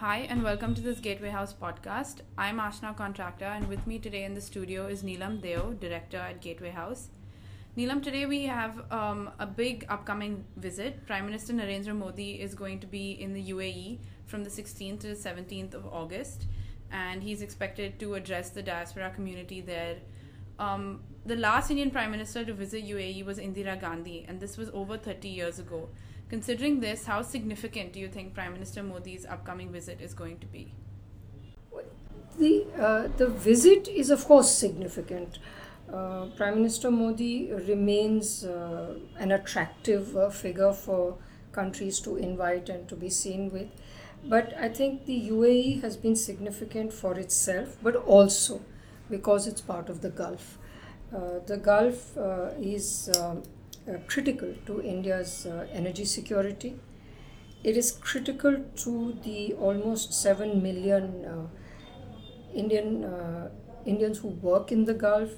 Hi, and welcome to this Gateway House podcast. I'm Ashna Contractor, and with me today in the studio is Neelam Deo, Director at Gateway House. Neelam, today we have um, a big upcoming visit. Prime Minister Narendra Modi is going to be in the UAE from the 16th to the 17th of August, and he's expected to address the diaspora community there. Um, the last Indian Prime Minister to visit UAE was Indira Gandhi, and this was over 30 years ago. Considering this, how significant do you think Prime Minister Modi's upcoming visit is going to be? The, uh, the visit is, of course, significant. Uh, Prime Minister Modi remains uh, an attractive uh, figure for countries to invite and to be seen with. But I think the UAE has been significant for itself, but also because it's part of the Gulf. Uh, the Gulf uh, is um, critical to India's uh, energy security. It is critical to the almost 7 million uh, Indian Indians who work in the Gulf.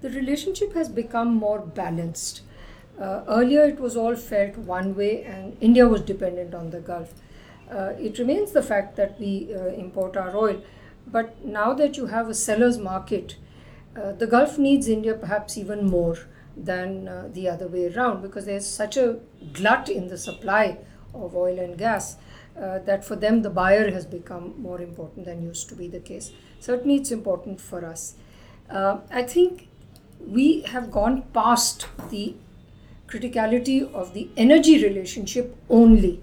The relationship has become more balanced. Uh, earlier, it was all felt one way, and India was dependent on the Gulf. Uh, it remains the fact that we uh, import our oil, but now that you have a seller's market, the Gulf needs India perhaps even more than uh, the other way around because there's such a glut in the supply of oil and gas uh, that for them the buyer has become more important than used to be the case. Certainly, it's important for us. Uh, I think we have gone past the criticality of the energy relationship only.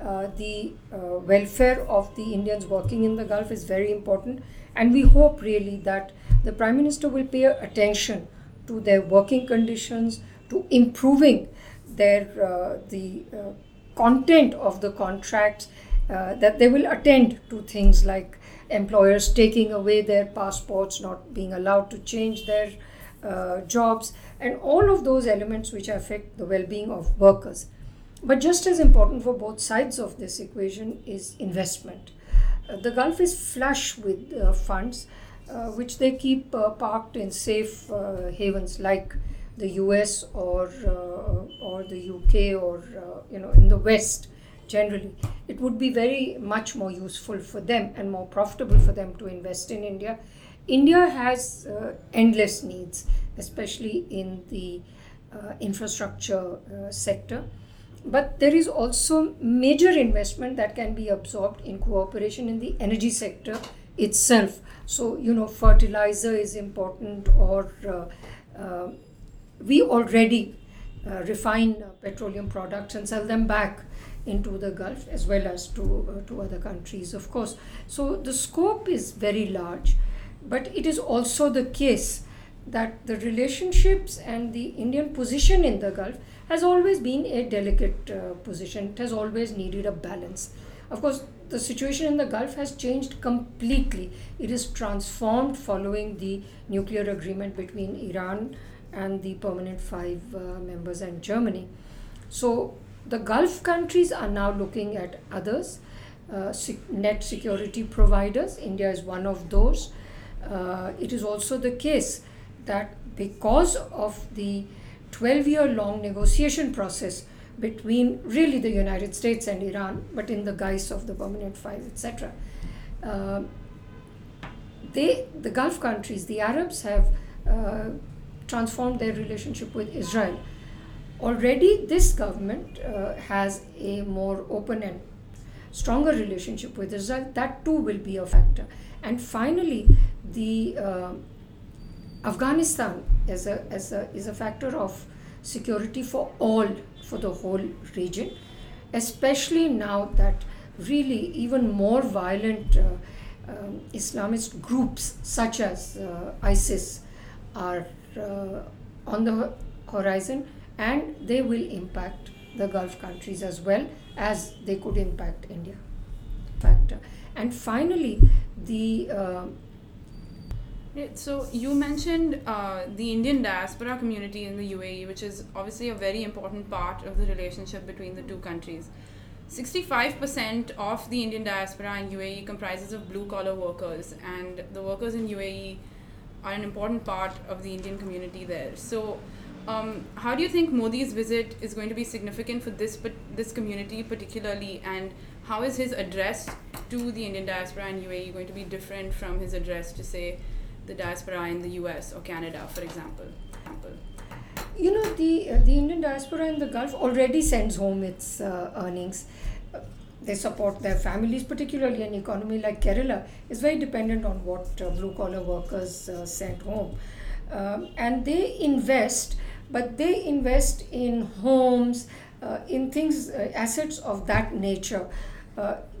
Uh, the uh, welfare of the Indians working in the Gulf is very important, and we hope really that the Prime Minister will pay attention to their working conditions, to improving their uh, the uh, content of the contracts, uh, that they will attend to things like employers taking away their passports, not being allowed to change their uh, jobs, and all of those elements which affect the well-being of workers. But just as important for both sides of this equation is investment. Uh, the Gulf is flush with uh, funds which they keep uh, parked in safe uh, havens like the US or or the UK or you know in the West generally it would be very much more useful for them and more profitable for them to invest in India. India has uh, endless needs, especially in the uh, infrastructure uh, sector. But there is also major investment that can be absorbed in cooperation in the energy sector itself. So, you know, fertilizer is important, or uh, uh, we already uh, refine petroleum products and sell them back into the Gulf as well as to, uh, to other countries, of course. So the scope is very large, but it is also the case that the relationships and the Indian position in the Gulf has always been a delicate uh, position. It has always needed a balance. Of course, the situation in the Gulf has changed completely. It is transformed following the nuclear agreement between Iran and the permanent five uh, members and Germany. So the Gulf countries are now looking at others, uh, net security providers. India is one of those. Uh, it is also the case that because of the 12 year long negotiation process between really the United States and Iran, but in the guise of the permanent five, etc. Uh, they, the Gulf countries, the Arabs have uh, transformed their relationship with Israel. Already, this government uh, has a more open and stronger relationship with Israel. That too will be a factor. And finally, the uh, Afghanistan as a, as a, is a factor of security for all for the whole region, especially now that really even more violent uh, um, Islamist groups such as uh, ISIS are uh, on the horizon and they will impact the Gulf countries as well as they could impact India. Factor. And finally, the so you mentioned uh, the Indian diaspora community in the UAE, which is obviously a very important part of the relationship between the two countries. 65% of the Indian diaspora in UAE comprises of blue collar workers, and the workers in UAE are an important part of the Indian community there. So, um, how do you think Modi's visit is going to be significant for this this community particularly, and how is his address to the Indian diaspora in UAE going to be different from his address to say the diaspora in the US or Canada, for example? You know, the uh, the Indian diaspora in the Gulf already sends home its uh, earnings. They support their families, particularly an economy like Kerala is very dependent on what uh, blue collar workers uh, send home, um, and they invest, but they invest in homes, uh, in things, assets of that nature.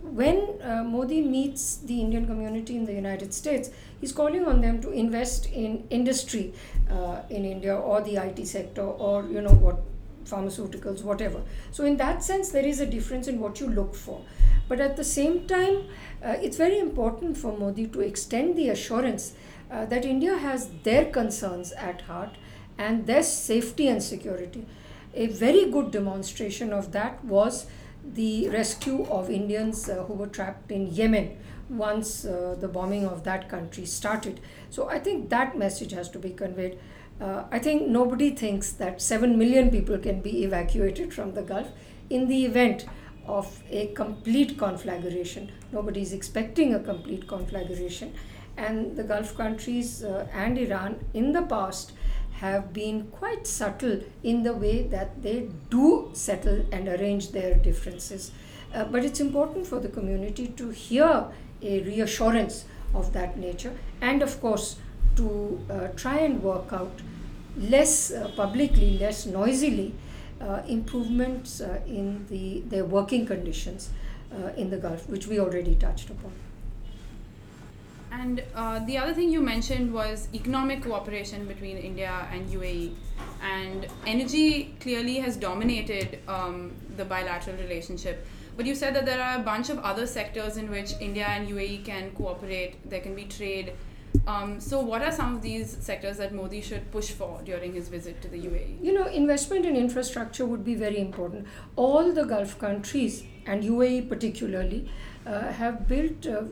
When Modi meets the Indian community in the United States, he's calling on them to invest in industry uh, in India or the IT sector or you know what pharmaceuticals whatever. So in that sense there is a difference in what you look for. But at the same time uh, it's very important for Modi to extend the assurance uh, that India has their concerns at heart and their safety and security. A very good demonstration of that was the rescue of Indians uh, who were trapped in Yemen once uh, the bombing of that country started. So I think that message has to be conveyed. Uh, I think nobody thinks that 7 million people can be evacuated from the Gulf in the event of a complete conflagration. Nobody is expecting a complete conflagration. And the Gulf countries uh, and Iran in the past have been quite subtle in the way that they do settle and arrange their differences. Uh, but it's important for the community to hear a reassurance of that nature, and of course, to uh, try and work out less uh, publicly, less noisily, uh, improvements uh, in the their working conditions uh, in the Gulf, which we already touched upon. And uh, the other thing you mentioned was economic cooperation between India and UAE. And energy clearly has dominated um, the bilateral relationship. But you said that there are a bunch of other sectors in which India and UAE can cooperate. There can be trade. Um, so, what are some of these sectors that Modi should push for during his visit to the UAE? You know, investment in infrastructure would be very important. All the Gulf countries, and UAE particularly, uh, have built uh,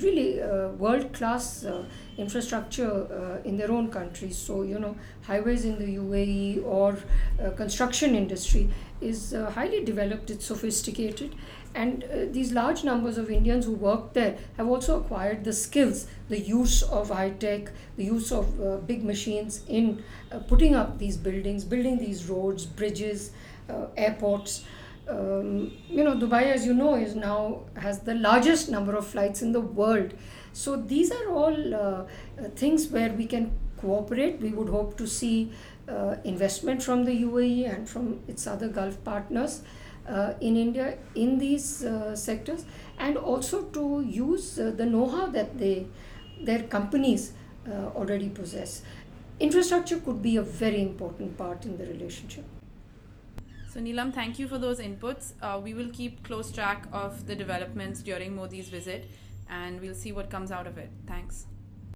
really uh, world class uh, infrastructure uh, in their own countries. So, you know, highways in the UAE or uh, construction industry is uh, highly developed, it's sophisticated. And these large numbers of Indians who work there have also acquired the skills, the use of high tech, the use of big machines in putting up these buildings, building these roads, bridges, airports um, you know dubai as you know is now has the largest number of flights in the world. So these are all uh, uh, things where we can cooperate. We would hope to see uh, investment from the uae and from its other gulf partners uh, in india in these uh, sectors and also to use uh, the know-how that they their companies already possess. Infrastructure could be a very important part in the relationship so, Neelam, thank you for those inputs. Uh, we will keep close track of the developments during Modi's visit and we'll see what comes out of it. Thanks.